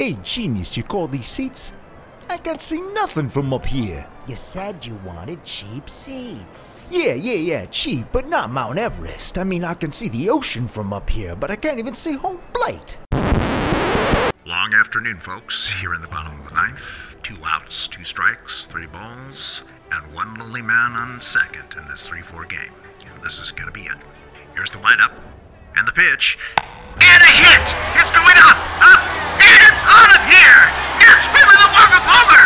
Hey, genius, you call these seats? I can't see nothing from up here. You said you wanted cheap seats. Yeah, yeah, yeah, cheap, but not Mount Everest. I mean, I can see the ocean from up here, but I can't even see home plate. Long afternoon, folks. Here in the bottom of the ninth. Two outs, two strikes, three balls, and one lonely man on second in this 3 4 game. This is going to be it. Here's the windup, and the pitch, and a hit! It's going up, up, out of here! Walk-off homer!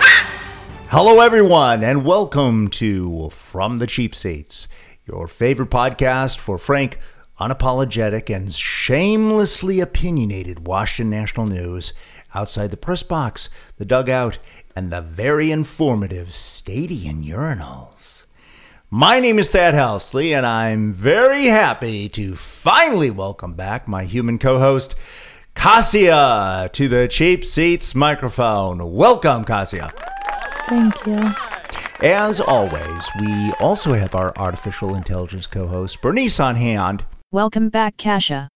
Win! Hello, everyone, and welcome to From the Cheap Seats, your favorite podcast for frank, unapologetic, and shamelessly opinionated Washington National news outside the press box, the dugout, and the very informative stadium urinals. My name is Thad Housley, and I'm very happy to finally welcome back my human co host, Cassia, to the Cheap Seats microphone. Welcome, Cassia. Thank you. As always, we also have our artificial intelligence co host, Bernice, on hand. Welcome back, Cassia.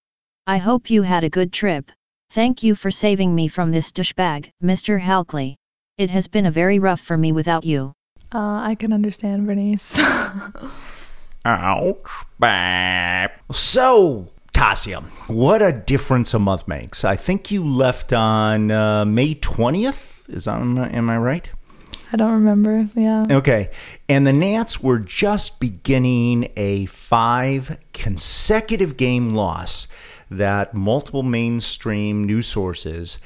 I hope you had a good trip. Thank you for saving me from this douchebag, Mr. Halkley. It has been a very rough for me without you. Uh, I can understand Bernice. Ouch, bap. So, Cassia, what a difference a month makes. I think you left on uh, May 20th. Is that, am I- am I right? I don't remember. Yeah. Okay. And the Nats were just beginning a five consecutive game loss that multiple mainstream news sources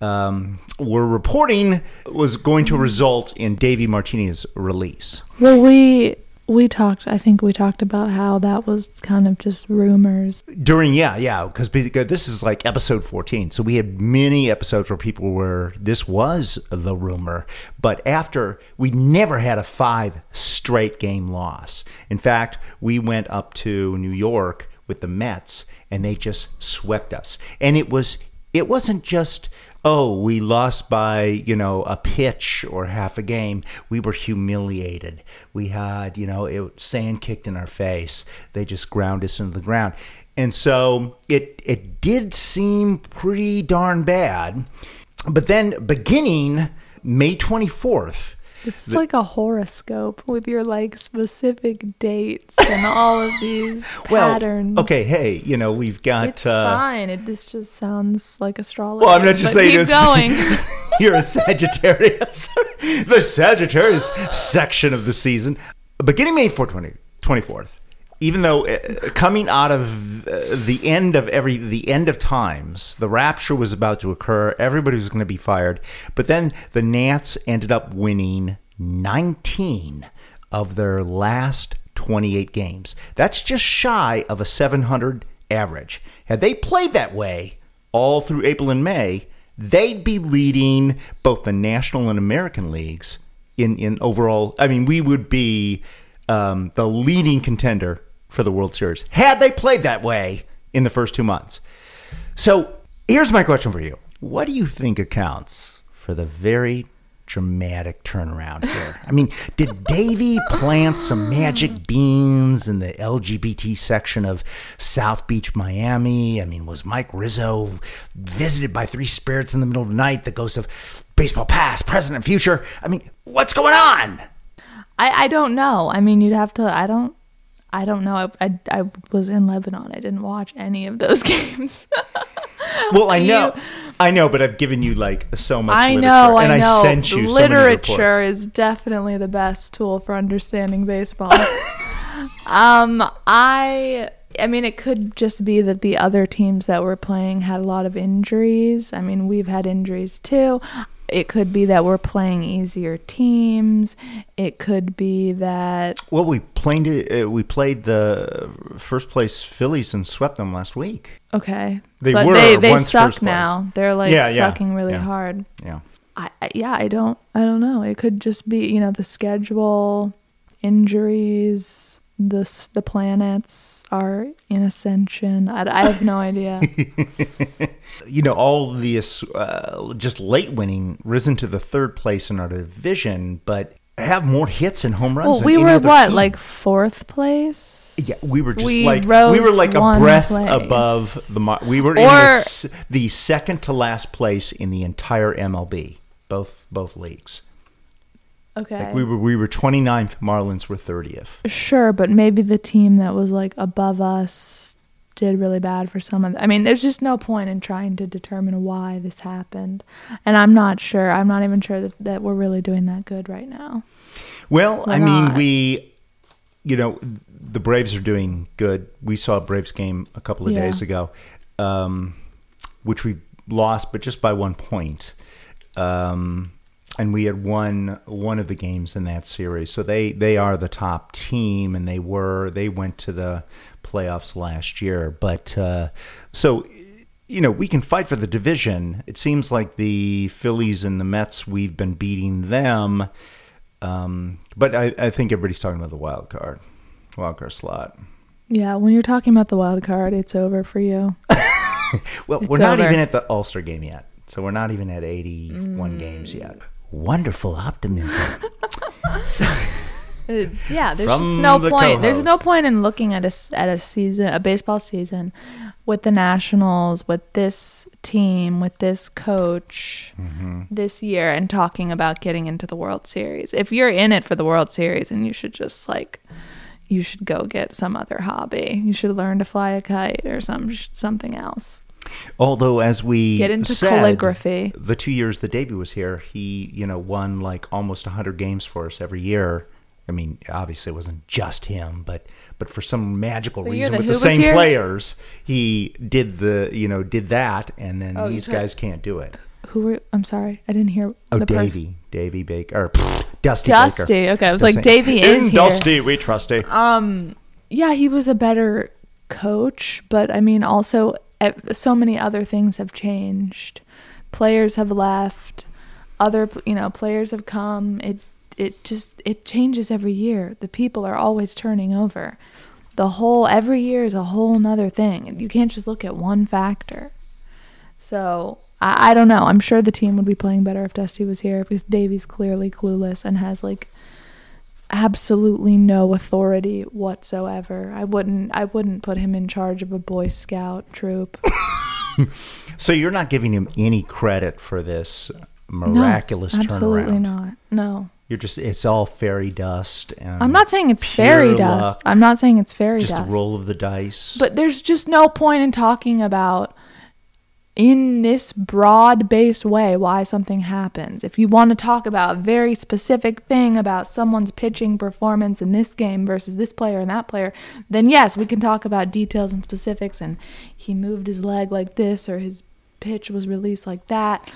um, were reporting was going to result in Davey Martinez's release. Well, we we talked. I think we talked about how that was kind of just rumors. During, yeah, yeah, because this is like episode 14. So we had many episodes where people were, this was the rumor. But after, we never had a five straight game loss. In fact, we went up to New York with the Mets and they just swept us. And it was, it wasn't just, oh, we lost by, you know, a pitch or half a game. We were humiliated. We had, you know, it, sand kicked in our face. They just ground us into the ground. And so it it did seem pretty darn bad. But then beginning May 24th, This is like a horoscope with your like specific dates and all of these well, patterns. okay, hey, you know, we've got It's uh, fine. It this just sounds like astrology. Well, I'm not just saying keep this. going. You're a Sagittarius. the Sagittarius section of the season. Beginning May 420, 24th, even though uh, coming out of uh, the end of every the end of times, the rapture was about to occur. Everybody was going to be fired, but then the Nats ended up winning 19 of their last 28 games. That's just shy of a 700 average. Had they played that way all through April and May, they'd be leading both the National and American leagues in, in overall. I mean, we would be um, the leading contender for the World Series had they played that way in the first two months. So here's my question for you What do you think accounts for the very dramatic turnaround here? I mean, did Davey plant some magic beans in the LGBT section of South Beach, Miami? I mean, was Mike Rizzo visited by three spirits in the middle of the night, the ghosts of baseball past, present, and future? I mean, what's going on? I I don't know. I mean, you'd have to. I don't. I don't know. I, I, I was in Lebanon. I didn't watch any of those games. Well, I You- know, I know, but I've given you like so much. I literature, know, I know. I sent you so Literature reports. is definitely the best tool for understanding baseball. um, I, I mean, it could just be that the other teams that were playing had a lot of injuries. I mean, we've had injuries too. It could be that we're playing easier teams. It could be that Well, we played uh, we played the first place Phillies and swept them last week. okay, They but were they they suck now. They're like Yeah, yeah, sucking really yeah. hard. Yeah. I yeah, I don't I don't know. It could just be, you know, the schedule, injuries, the the planets are in ascension. I, I have no idea. You know, all the uh, just late winning risen to the third place in our division, but have more hits and home runs. Well, than we any were other what, team. like fourth place? Yeah, we were just We like we were like a breath place. above the. mar- We were in the, the second to last place in the entire MLB, both both leagues. Okay. Like we were we were 29th. Marlins were 30th. Sure, but maybe the team that was like above us did really bad for some of the, I mean, there's just no point in trying to determine why this happened. And I'm not sure. I'm not even sure that, that we're really doing that good right now. Well, We're I mean, we, you know, the Braves are doing good. We saw a Braves game a couple of Yeah. days ago, um, which we lost, but just by one point. Um, and we had won one of the games in that series, so they they are the top team, and they were they went to the playoffs last year. But uh, so you know, we can fight for the division. It seems like the Phillies and the Mets, we've been beating them. Um, but I, I think everybody's talking about the wild card, wild card slot. Yeah, when you're talking about the wild card, it's over for you. Well, It's we're not over. even at the All Star game yet, so we're not even at 81 games yet. Wonderful optimism. Uh, yeah, there's From just no the point. There's no point in looking at a at a season, a baseball season, with the Nationals, with this team, with this coach, Mm-hmm. this year, and talking about getting into the World Series. If you're in it for the World Series, and you should just like, you should go get some other hobby. You should learn to fly a kite or some something else. Although, as we Get into said, calligraphy. the two years that Davey was here, he you know won like almost 100 games for us every year. I mean, obviously it wasn't just him, but but for some magical The reason that with the same here? players, he did the you know did that, and then Oh, these said- guys can't do it. Who were? I'm sorry, I didn't hear. Oh, the person. Davey, Davey Baker, or pfft, Dusty, Dusty. Baker. Okay, I was Dusty. like, Davey is In here. Dusty, we trusty. Um, yeah, he was a better coach, but I mean, also so many other things have changed. Players have left. Other, you know, players have come. It it just it changes every year. The people are always turning over. The whole every year is a whole nother thing. You can't just look at one factor. So I, I don't know. I'm sure the team would be playing better if Dusty was here because Davey's clearly clueless and has like absolutely no authority whatsoever. I wouldn't I wouldn't put him in charge of a Boy Scout troop. So you're not giving him any credit for this miraculous No, absolutely turnaround. not. No. You're just it's all fairy dust and I'm not saying it's fairy luck, dust. I'm not saying it's fairy just dust. a roll of the dice. But there's just no point in talking about in this broad based way why something happens. If you want to talk about a very specific thing about someone's pitching performance in this game versus this player and that player, then yes, we can talk about details and specifics and he moved his leg like this or his pitch was released like that.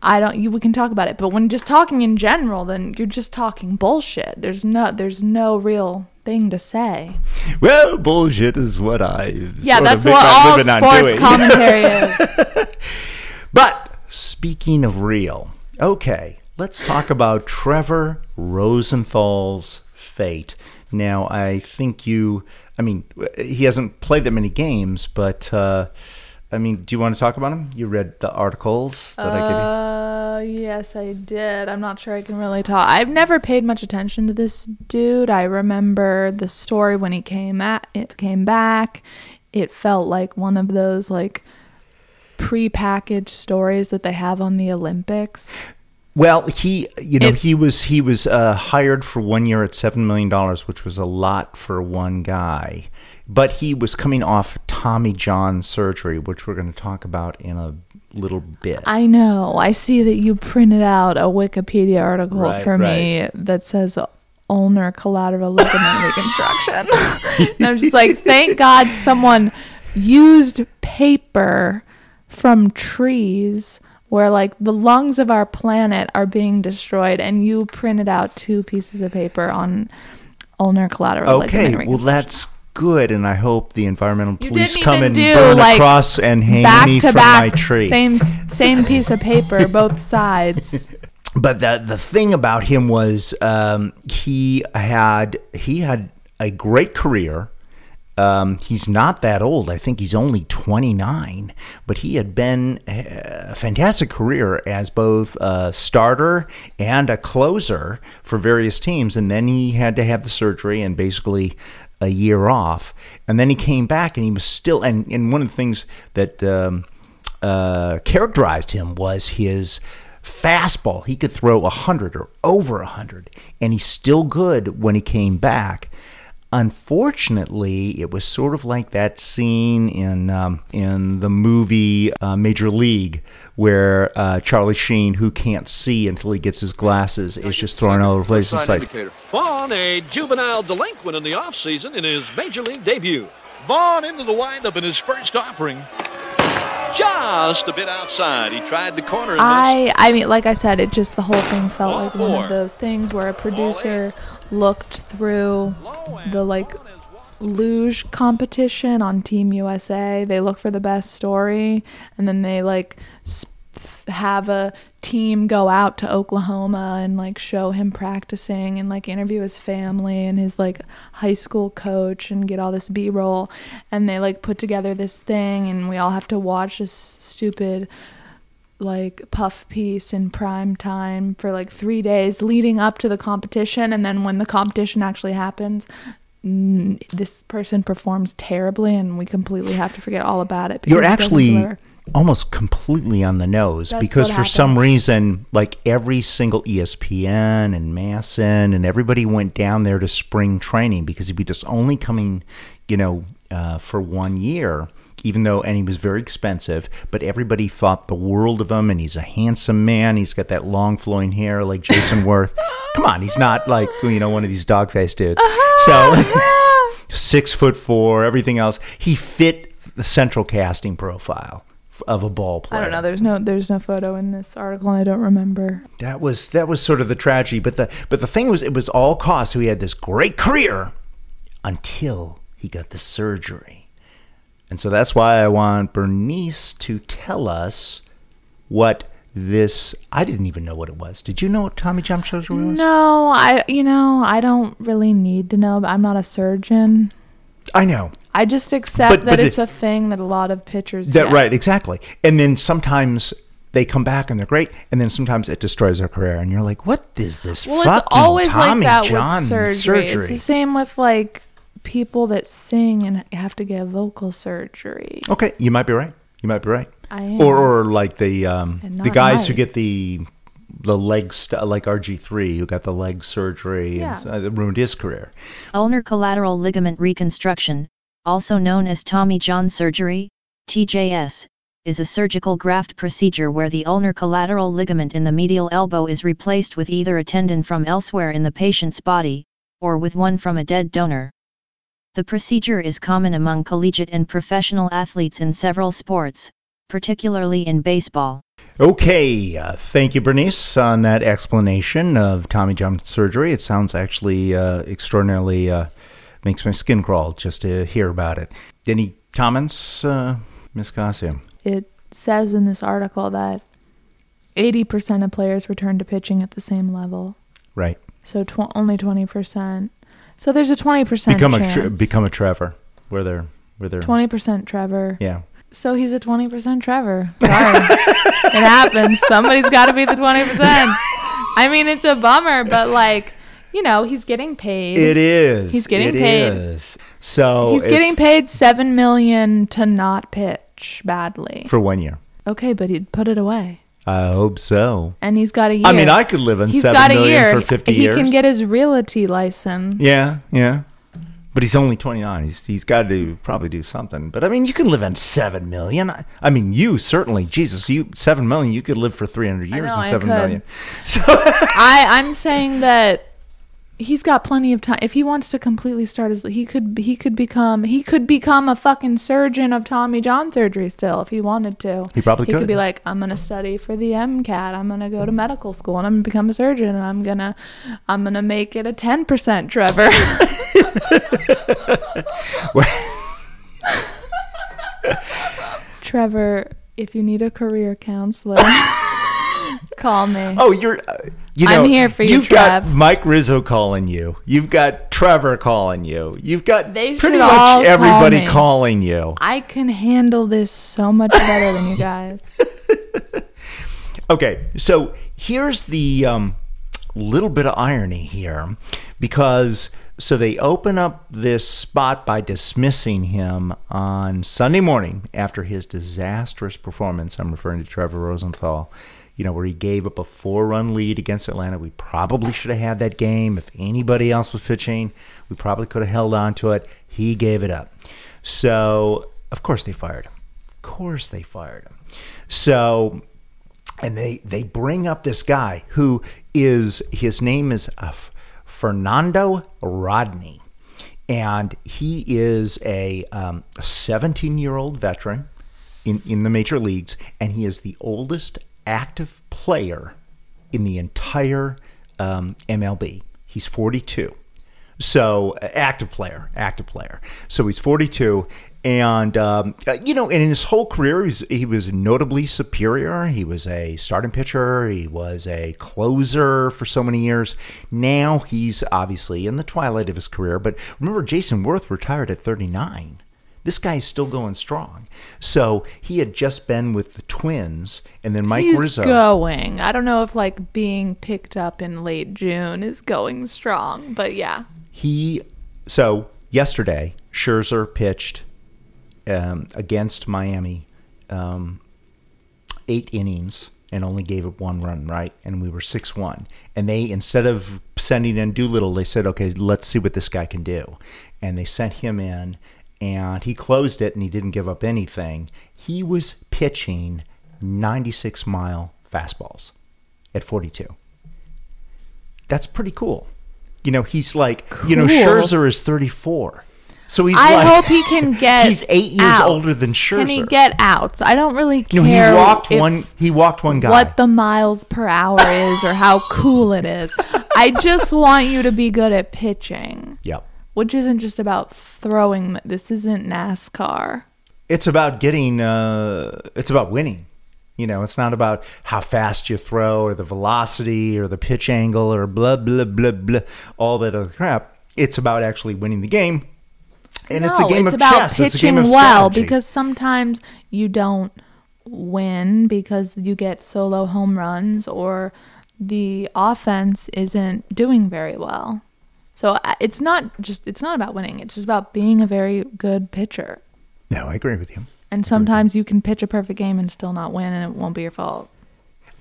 I don't you we can talk about it. But when just talking in general, then you're just talking bullshit. There's no there's no real thing to say. well, bullshit is what I Yeah, sort that's what all on sports commentary is. But speaking of real, okay, let's talk about Trevor Rosenthal's fate. Now, I think you, I mean, he hasn't played that many games, but, uh, I mean, do you want to talk about him? You read the articles that I gave you? Yes, I did. I'm not sure I can really talk. I've never paid much attention to this dude. I remember the story when he came at it came back. It felt like one of those like pre-packaged stories that they have on the Olympics. Well, he, you know, It- he was he was uh, hired for one year at seven million dollars, which was a lot for one guy. But he was coming off Tommy John surgery, which we're going to talk about in a little bit. I know. I see that you printed out a Wikipedia article Right, for me that says ulnar collateral ligament reconstruction. and I'm just like, thank God someone used paper from trees where like the lungs of our planet are being destroyed and you printed out two pieces of paper on ulnar collateral Okay, ligament well reconstruction. that's good, and I hope the environmental You police didn't come even and do, burn like, across and hang back me to from back my tree. same same piece of paper both sides But the the thing about him was um, he had he had a great career. Um, he's not that old. I think he's only 29, but he had been a fantastic career as both a starter and a closer for various teams. And then he had to have the surgery and basically a year off. And then he came back and he was still, and, and one of the things that um, uh, characterized him was his fastball. He could throw a 100 or over a 100, and he's still good when he came back. Unfortunately, it was sort of like that scene in um, in the movie uh, Major League, where uh, Charlie Sheen, who can't see until he gets his glasses, is just thrown all over the place. It's like, Vaughn, a juvenile delinquent in the offseason in his major league debut. Vaughn into the windup in his first offering. Just a bit outside. He tried the corner and. I I mean, like I said, it just the whole thing felt Ball like one of those things where a producer looked through the like luge competition on Team USA. They look for the best story, and then they like s- have a team go out to Oklahoma and like show him practicing and like interview his family and his like high school coach and get all this B-roll and they like put together this thing and we all have to watch this stupid like puff piece in prime time for like three days leading up to the competition and then when the competition actually happens this person performs terribly and we completely have to forget all about it you're actually. Almost completely on the nose That's because for some reason like every single espn and MASN and everybody went down there to spring training because he'd be just only coming you know uh, for one year even though and he was very expensive but everybody thought the world of him and he's a handsome man. He's got that long flowing hair like Jayson Werth. Come on he's not like you know one of these dog faced dudes so six foot four, everything else. He fit the central casting profile of a ball player. I don't know. There's no there's no photo in this article, and I don't remember. That was that was sort of the tragedy. But the but the thing was, it was all cost. So he had this great career until he got the surgery, and so that's why I want Bernice to tell us what this. I didn't even know what it was. Did you know what Tommy John surgery was? No, I you know I don't really need to know. I'm not a surgeon. I know. I just accept But- that but it's it- a thing that a lot of pitchers That get. right, exactly. And then sometimes they come back and they're great, and then sometimes it destroys their career, and you're like, "What is this Well, fucking it's always Tommy like that John with surgery. surgery?" It's the same with like people that sing and have to get vocal surgery. Okay, you might be right. You might be right. I am. Or, or like the um, the not guys who get the the leg st- like RG three who got the leg surgery Yeah. and uh, ruined his career. Ulnar collateral ligament reconstruction, also known as Tommy John surgery, TJS, is a surgical graft procedure where the ulnar collateral ligament in the medial elbow is replaced with either a tendon from elsewhere in the patient's body, or with one from a dead donor. The procedure is common among collegiate and professional athletes in several sports, particularly in baseball. Okay, uh, thank you, Bernice, on that explanation of Tommy John surgery. It sounds actually uh, extraordinarily uh, makes my skin crawl just to hear about it. Any comments, uh, Miss Cassia? It says in this article that 80% of players return to pitching at the same level. Right, So tw- only 20%. So there's a 20% become a chance. become a Trevor. Where they're where they're 20% Trevor. yeah. So he's a 20% Trevor. Sorry. it happens. Somebody's got to be the 20%. I mean, it's a bummer, but like, you know, he's getting paid. It is. He's getting It paid. is. So He's getting paid 7 million to not pitch badly. for one year. Okay, but he'd put it away. I hope so. And he's got a year. I mean, I could live on He's seven got a million year. for fifty he years. He can get his realty license. yeah, yeah. But he's only twenty nine. He's he's got to probably do something. But I mean, you can live on seven million. I, I mean, you certainly, Jesus, you seven million. You could live for three hundred years know, on I seven million. So I I'm saying that he's got plenty of time. If he wants to completely start his, he could he could become he could become a fucking surgeon of Tommy John surgery still if he wanted to. He probably he could. could be like, I'm gonna study for the MCAT. I'm gonna go to medical school and I'm gonna become a surgeon and I'm gonna I'm gonna make it a ten percent Trevor. Trevor, if you need a career counselor, call me. oh, you're. Uh, you I'm here for you, You've got Mike Rizzo calling you. You've got Trevor calling you. You've got They pretty much everybody me. calling you. I can handle this so much better than you guys. Okay, so here's the um, little bit of irony here because so they open up this spot by dismissing him on Sunday morning after his disastrous performance. I'm referring to Trevor Rosenthal, you know, where he gave up a four run lead against Atlanta. We probably should have had that game. If anybody else was pitching, we probably could have held on to it. He gave it up. So, of course, they fired him. Of course, they fired him. So, and they they bring up this guy who is his name is uh, Fernando Rodney, and he is a 17 year old veteran in in the major leagues, and he is the oldest active player in the entire um, MLB. He's 42. So uh, active player, active player. So he's 42, and um, uh, you know, and in his whole career, he was notably superior. He was a starting pitcher. He was a closer for so many years. Now he's obviously in the twilight of his career. But remember, Jayson Werth retired at 39. This guy's still going strong. So he had just been with the Twins, and then Mike He's Rizzo. going. I don't know if like being picked up in late June is going strong, but yeah. He so yesterday Scherzer pitched um, against Miami um, eight innings and only gave up one run, right? And we were six one. And they instead of sending in Doolittle, they said, okay, let's see what this guy can do. And they sent him in, and he closed it, and he didn't give up anything. He was pitching ninety six mile fastballs at forty two that's pretty cool. You know, he's like, you know, Scherzer is 34. So he's I like, hope he can get. he's eight years older than Scherzer. Can he get outs? I don't really care. you know, he walked one, he walked one guy. What the miles per hour is or how cool it is. I just want you to be good at pitching, Yep. Which isn't just about throwing. This isn't NASCAR. It's about getting, uh, it's about winning. You know, it's not about how fast you throw or the velocity or the pitch angle or blah, blah, blah, blah, all that other crap. It's about actually winning the game. And it's a No, game of about chess. It's a pitching game of well strategy. because sometimes you don't win because you get solo home runs or the offense isn't doing very well. So it's not just it's not about winning. It's just about being a very good pitcher. No, I agree with you. And sometimes you can pitch a perfect game and still not win, and it won't be your fault.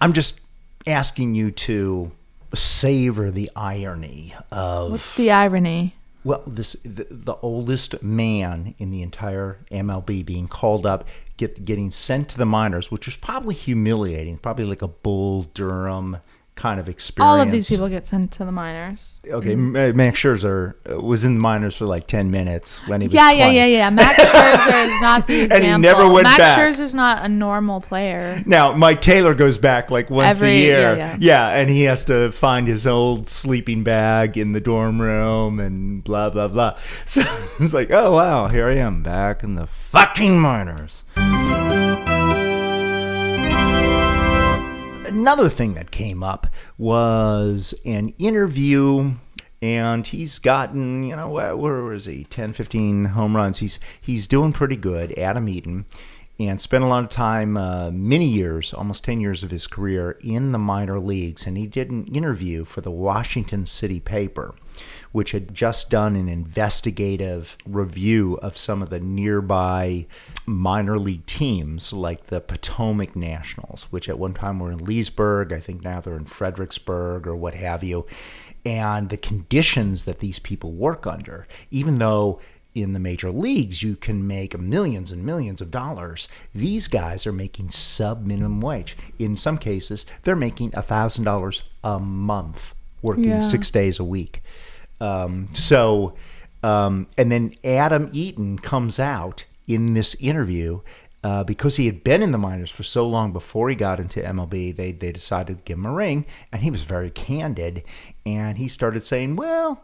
I'm just asking you to savor the irony of What's the irony? well, this the, the oldest man in the entire MLB being called up, get getting sent to the minors, which was probably humiliating, probably like a Bull Durham kind of experience. All of these people get sent to the minors. Okay, mm Max Scherzer uh, was in the minors for like ten minutes when he was Yeah, yeah, 20. yeah, yeah. Max Scherzer is not the example. And he never went Max back. Scherzer's not a normal player. Now, Mike Taylor goes back like once Every- a year. yeah, yeah. and he has to find his old sleeping bag in the dorm room and blah, blah, blah. So it's like, oh, wow, here I am back in the fucking minors. Another thing that came up was an interview. And he's gotten, you know, where where is he? 10, 15 home runs. He's he's doing pretty good. Adam Eaton and spent a lot of time, uh, many years, almost 10 years of his career in the minor leagues. And he did an interview for the Washington City paper, which had just done an investigative review of some of the nearby minor league teams, like the Potomac Nationals, which at one time were in Leesburg. I think now they're in Fredericksburg or what have you. And the conditions that these people work under, even though in the major leagues you can make millions and millions of dollars these guys are making sub minimum wage in some cases they're making a thousand dollars a month working Yeah. six days a week um, so um, and then adam eaton comes out in this interview uh, because he had been in the minors for so long before he got into MLB, they, they decided to give him a ring, and he was very candid, and he started saying, "Well,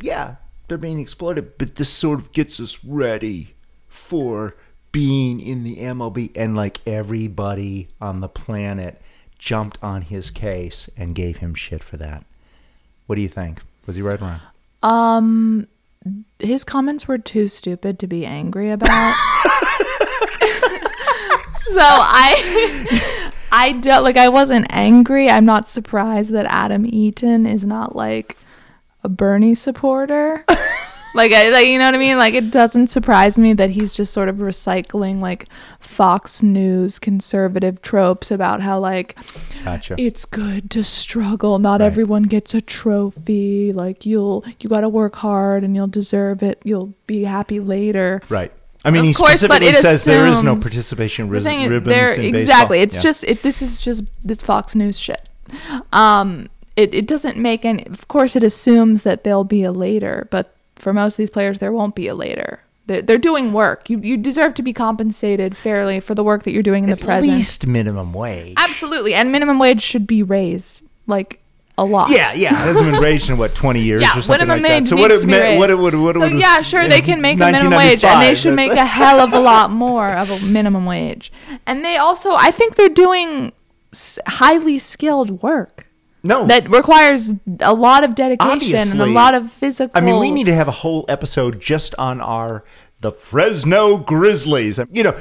yeah, they're being exploited, but this sort of gets us ready for being in the MLB. And like everybody on the planet jumped on his case and gave him shit for that. What do you think? Was he right or wrong? Um, his comments were too stupid to be angry about. so I, I don't like. I wasn't angry. I'm not surprised that Adam Eaton is not like a Bernie supporter. like, I, like, you know what I mean? Like, it doesn't surprise me that he's just sort of recycling like Fox News conservative tropes about how like Gotcha. it's good to struggle. Not Right. everyone gets a trophy. Like you'll you got to work hard and you'll deserve it. You'll be happy later. Right. I mean, Of he course, specifically says there is no participation The ris- thing ribbons there in baseball. exactly. It's Yeah. just it. This is just this Fox News shit. Um, it it doesn't make any. Of course, it assumes that there'll be a later, but for most of these players, there won't be a later. They're, they're doing work. You you deserve to be compensated fairly for the work that you're doing in at the present. At least minimum wage. Absolutely, and minimum wage should be raised like a lot. Yeah, yeah. It hasn't been raised in what twenty years Yeah, or something like that. So what it meant, what it would, what it So would yeah, sure they can make a minimum wage, and they should make a hell of a lot more of a minimum wage. And they also, I think they're doing highly skilled work no. that requires a lot of dedication and a lot of physical. I mean, we need to have a whole episode just on our the Fresno Grizzlies. You know,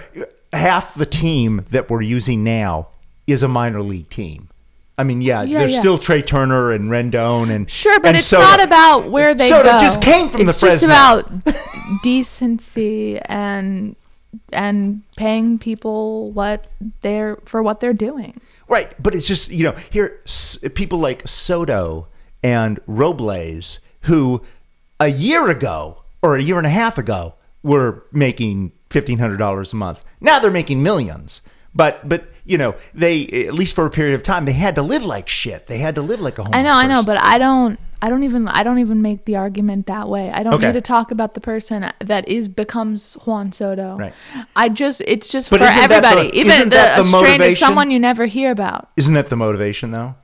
half the team that we're using now is a minor league team. I mean, yeah, Yeah, there's yeah. still Trea Turner and Rendon and Sure, but and it's Soto. not about where they Soto go. just came from it's the Fresno. It's just about decency and and paying people what they're for what they're doing. Right, but it's just you know here s- people like Soto and Robles who a year ago or a year and a half ago were making fifteen hundred dollars a month. Now they're making millions. But but you know they at least for a period of time they had to live like shit. They had to live like a homeless I know, I know, but I don't. I don't even. I don't even make the argument that way. I don't Okay. need to talk about the person that is becomes Juan Soto. Right. I just. It's just But for isn't the- everybody. Even the, a the stranger, someone you never hear about. isn't that the motivation though?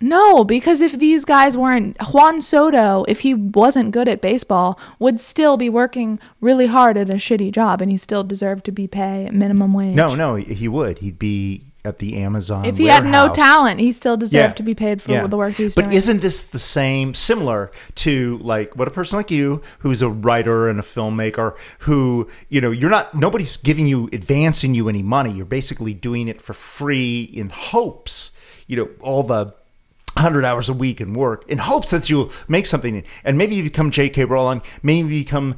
No, because if these guys weren't Juan Soto, if he wasn't good at baseball, would still be working really hard at a shitty job, and he still deserved to be paid minimum wage. No, no, he would. He'd be at the Amazon. If he had no talent, he still deserved to be paid for Yeah. the work he's but doing. But isn't this the same, similar to like what a person like you, who's a writer and a filmmaker, who you know, you're not nobody's giving you, advancing you any money. You're basically doing it for free in hopes, you know, all the hundred hours a week and work in hopes that you'll make something, and maybe you become J.K. Rowling, maybe you become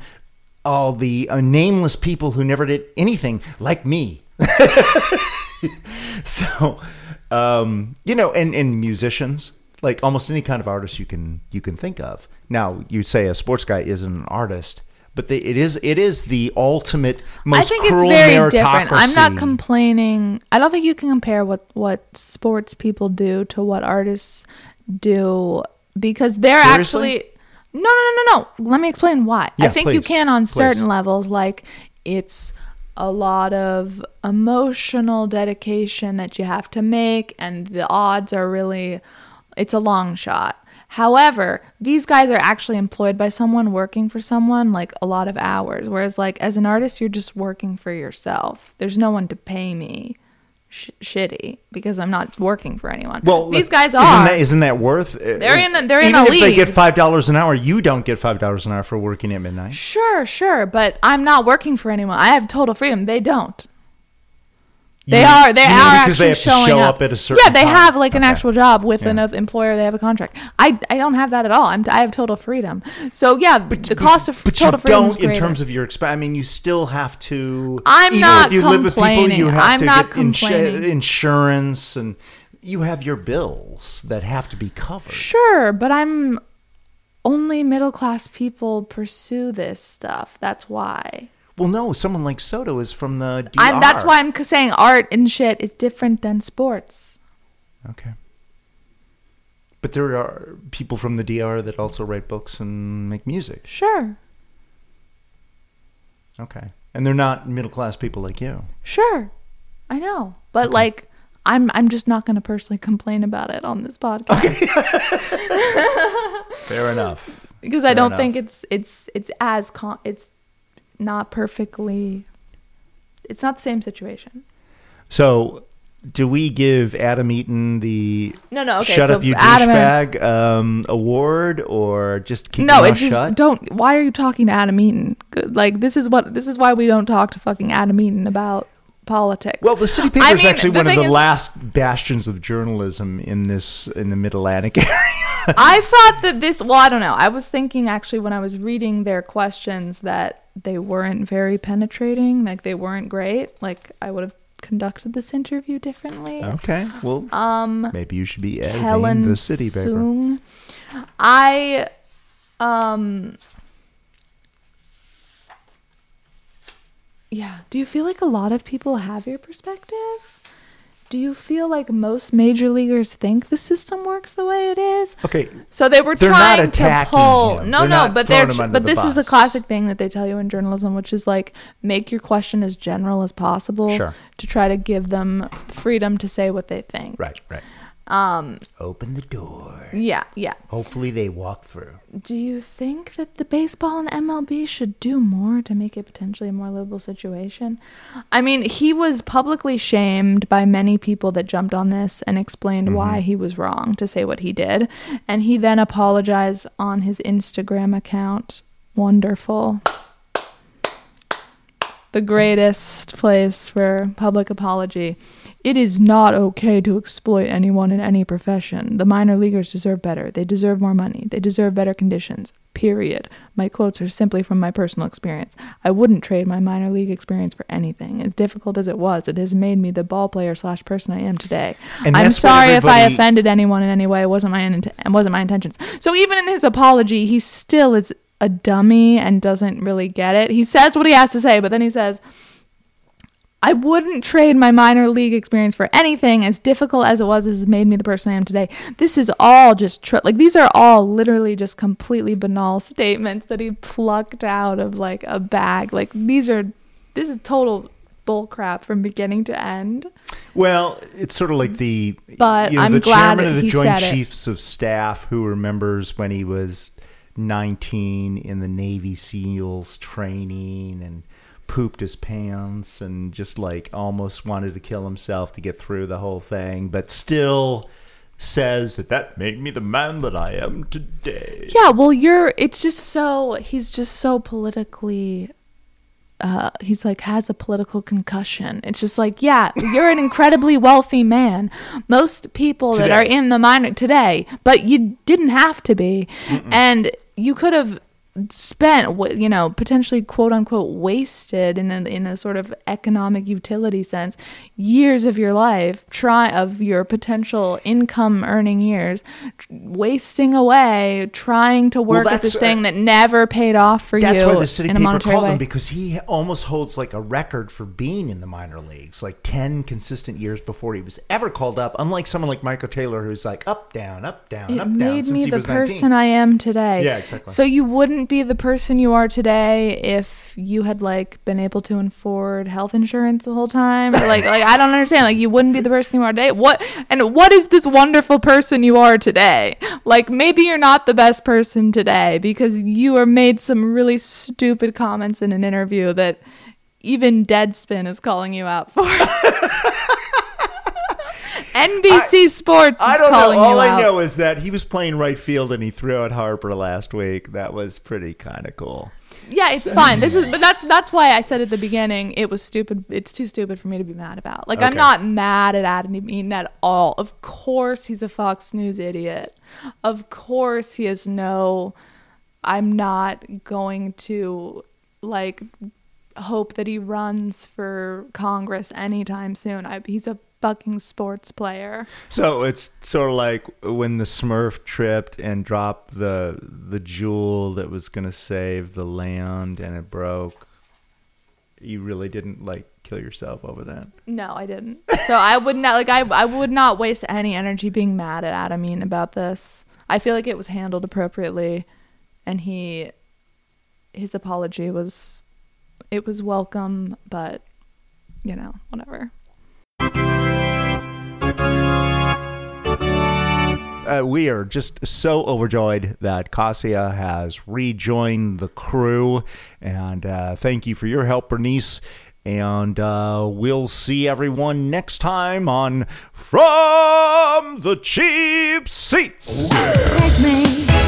all the uh, nameless people who never did anything like me. so um, you know and, and musicians like almost any kind of artist you can you can think of now you say a sports guy isn't an artist but they, it is it is the ultimate most I think it's very different. I'm not complaining. I don't think you can compare what what sports people do to what artists do because they're Seriously? actually no no no no no. Let me explain why. I Yeah, think you can on Please. certain levels like it's a lot of emotional dedication that you have to make and the odds are really it's a long shot. However, these guys are actually employed by someone working for someone like a lot of hours. Whereas, like, as an artist, you're just working for yourself. There's no one to pay me sh- shitty because I'm not working for anyone. well these guys isn't are. that, isn't that worth uh, They're in a- they're in even a if they get five dollars an hour you don't get five dollars an hour for working at midnight Sure, sure, but I'm not working for anyone. I have total freedom. They don't. They You- are. They you are because actually they have to showing show up. up at a certain Yeah, they time? have like an Okay. actual job with Yeah. an employer. They have a contract. I, I don't have that at all. I'm I have total freedom. So yeah, but, the cost of but total you freedom is don't in terms of your exp- I mean, you still have to. I'm not if you live with people, you have I'm to not get insu- insurance, and you have your bills that have to be covered. Sure, but I'm only middle class people pursue this stuff. That's why. Well, no, someone like Soto is from the DR. I'm, that's why I'm saying art and shit is different than sports. Okay. But there are people from the DR that also write books and make music. Sure, Okay. And they're not middle class people like you. sure, I know, but like. I'm I'm just not going to personally complain about it on this podcast Fair enough. because I don't enough. think it's it's it's as con- it's not perfectly it's not the same situation. So do we give Adam Eaton the No, no, okay, shut so up you Adam- douchebag um, award or just keep no, your it's just shut? don't. Why are you talking to Adam Eaton? Like this is what this is why we don't talk to fucking Adam Eaton about politics. Well, the City Paper I is actually one of the is- last bastions of journalism in this in the Mid Atlantic area. I thought that this. Well, I don't know. I was thinking actually when I was reading their questions that they weren't very penetrating. Like they weren't great. Like I would have conducted this interview differently. okay, well, Um, maybe you should be editing Helen the City Paper. Soong. I um Yeah, do you feel like a lot of people have your perspective? Do you feel like most major leaguers think the system works the way it is? Okay, So they were They're trying to pull. him. No, They're no, but they're. throwing him under But the this is a classic thing that they tell you in journalism, which is like make your question as general as possible Sure. to try to give them freedom to say what they think. right, right. Um. Open the door. Yeah. Yeah. Hopefully they walk through. Do you think that the baseball and MLB should do more to make it potentially a more livable situation? I mean, he was publicly shamed by many people that jumped on this and explained why he was wrong to say what he did. And he then apologized on his Instagram account. Wonderful. The greatest place for public apology. It is not okay to exploit anyone in any profession. The minor leaguers deserve better. They deserve more money. They deserve better conditions. Period. My quotes are simply from my personal experience. I wouldn't trade my minor league experience for anything. As difficult as it was, it has made me the ball player slash person I am today. And I'm sorry if I offended anyone in any way. It wasn't my it wasn't my intentions. So even in his apology, he still is a dummy and doesn't really get it. He says what he has to say, but then he says, I wouldn't trade my minor league experience for anything. As difficult as it was, it has made me the person I am today. This is all just tr- like these are all literally just completely banal statements that he plucked out of like a bag. Like these are this is total bullcrap from beginning to end. Well, it's sort of like the But you know, I'm the glad chairman of the he Joint said it. Chiefs of Staff who remembers when he was 19 in the Navy SEALs training and pooped his pants and just like almost wanted to kill himself to get through the whole thing, but still says that that made me the man that I am today. Yeah, well, you're. It's just so he's just so politically. Uh, he's like has a political concussion. It's just like, yeah, you're an incredibly wealthy man. Most people that are in the minor today, but you didn't have to be, and you could have spent, you know, potentially quote unquote wasted in a, in a sort of economic utility sense, years of your life, try of your potential income earning years, wasting away trying to work at that's- this thing that never paid off for That's you That's why the city paper called way. him because he almost holds like a record for being in the minor leagues, like ten consistent years before he was ever called up. Unlike someone like Michael Taylor, who's like up, down, up, down, it up, down made since me he the person 19. I am today. Yeah, exactly. So you wouldn't be the person you are today if you had like been able to afford health insurance the whole time. Or, like, like I don't understand. Like you wouldn't be the person you are today. What and what is this wonderful person you are today? Like maybe you're not the best person today because you are made some really stupid comments in an interview that even Deadspin is calling you out for. NBC Sports is I don't know. All you I out. know is that he was playing right field and he threw out Harper last week. That was pretty kind of cool. Yeah, it's fine. This is, but that's that's why I said at the beginning it was stupid. It's too stupid for me to be mad about. Like I'm not mad at Adam Eaton at all. Of course, he's a Fox News idiot. Of course, he has no. I'm not going to like hope that he runs for Congress anytime soon. I, he's a fucking sports player. So it's sort of like when the Smurf tripped and dropped the the jewel that was going to save the land and it broke. You really didn't like kill yourself over that. No, I didn't. So I would not like I I would not waste any energy being mad at Adam Eaton about this. I feel like it was handled appropriately and he his apology was it was welcome, but you know, whatever. Uh, we are just so overjoyed that Cassia has rejoined the crew, and uh, thank you for your help, Bernice. And uh, we'll see everyone next time on From the Cheap Seats. Take me